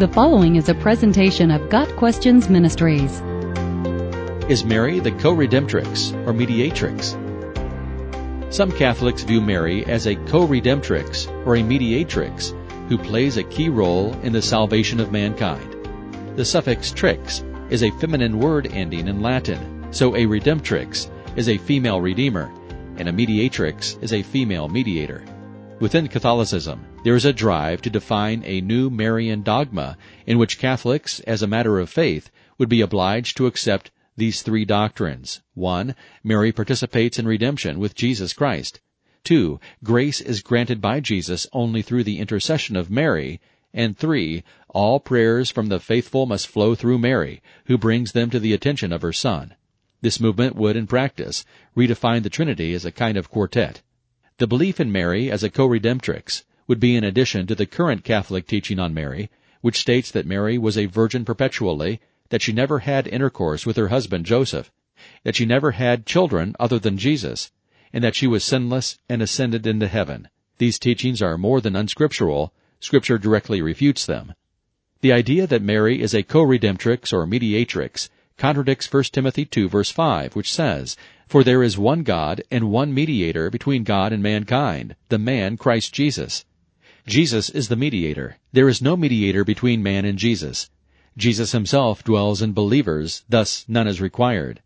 The following is a presentation of Got Questions Ministries. Is Mary the co-redemptrix or mediatrix? Some Catholics view Mary as a co-redemptrix or a mediatrix who plays a key role in the salvation of mankind. The suffix trix is a feminine word ending in Latin, so a redemptrix is a female redeemer, and a mediatrix is a female mediator. Within Catholicism, there is a drive to define a new Marian dogma in which Catholics, as a matter of faith, would be obliged to accept these three doctrines. 1. Mary participates in redemption with Jesus Christ. 2. Grace is granted by Jesus only through the intercession of Mary. And 3. All prayers from the faithful must flow through Mary, who brings them to the attention of her Son. This movement would, in practice, redefine the Trinity as a kind of quartet. The belief in Mary as a co-redemptrix would be in addition to the current Catholic teaching on Mary, which states that Mary was a virgin perpetually that she never had intercourse with her husband Joseph, that she never had children other than Jesus, and that she was sinless and ascended into heaven. These teachings are more than unscriptural, scripture directly refutes them. The idea that Mary is a co-redemptrix or mediatrix contradicts 1 Timothy 2 verse 5, which says, For there is one God and one mediator between God and mankind, the man Christ Jesus. Jesus is the mediator. There is no mediator between man and Jesus. Jesus himself dwells in believers, thus none is required.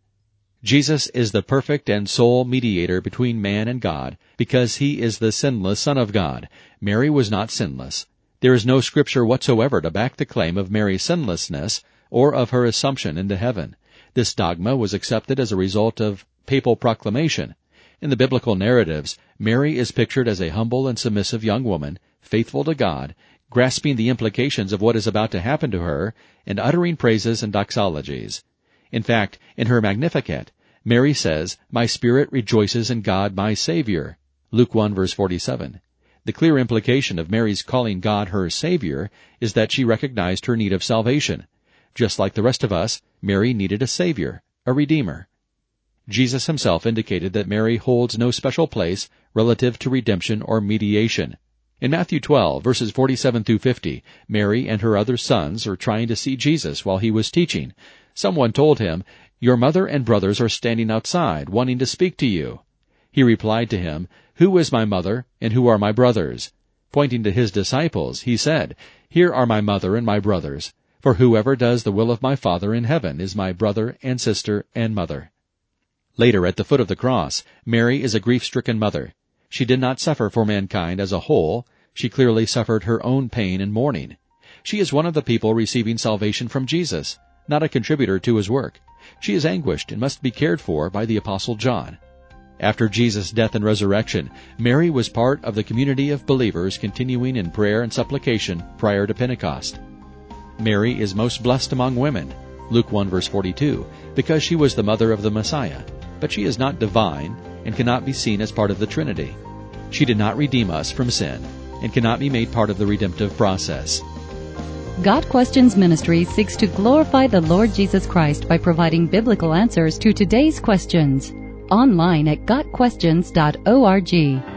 Jesus is the perfect and sole mediator between man and God because he is the sinless Son of God. Mary was not sinless. There is no scripture whatsoever to back the claim of Mary's sinlessness or of her assumption into heaven. This dogma was accepted as a result of papal proclamation. In the biblical narratives, Mary is pictured as a humble and submissive young woman, faithful to God, grasping the implications of what is about to happen to her, and uttering praises and doxologies. In fact, in her Magnificat, Mary says, My spirit rejoices in God my Savior. Luke 1 verse 47. The clear implication of Mary's calling God her Savior is that she recognized her need of salvation. Just like the rest of us, Mary needed a Savior, a Redeemer. Jesus himself indicated that Mary holds no special place relative to redemption or mediation. In Matthew 12, verses 47 through 50, Mary and her other sons are trying to see Jesus while he was teaching. Someone told him, Your mother and brothers are standing outside, wanting to speak to you. He replied to him, Who is my mother, and who are my brothers? Pointing to his disciples, he said, Here are my mother and my brothers. For whoever does the will of my Father in heaven is my brother and sister and mother. Later, at the foot of the cross, Mary is a grief-stricken mother. She did not suffer for mankind as a whole. She clearly suffered her own pain and mourning. She is one of the people receiving salvation from Jesus, not a contributor to his work. She is anguished and must be cared for by the Apostle John. After Jesus' death and resurrection, Mary was part of the community of believers continuing in prayer and supplication prior to Pentecost. Mary is most blessed among women, Luke 1 verse 42, because she was the mother of the Messiah, but she is not divine and cannot be seen as part of the Trinity. She did not redeem us from sin and cannot be made part of the redemptive process. Got Questions Ministry seeks to glorify the Lord Jesus Christ by providing biblical answers to today's questions. Online at GotQuestions.org.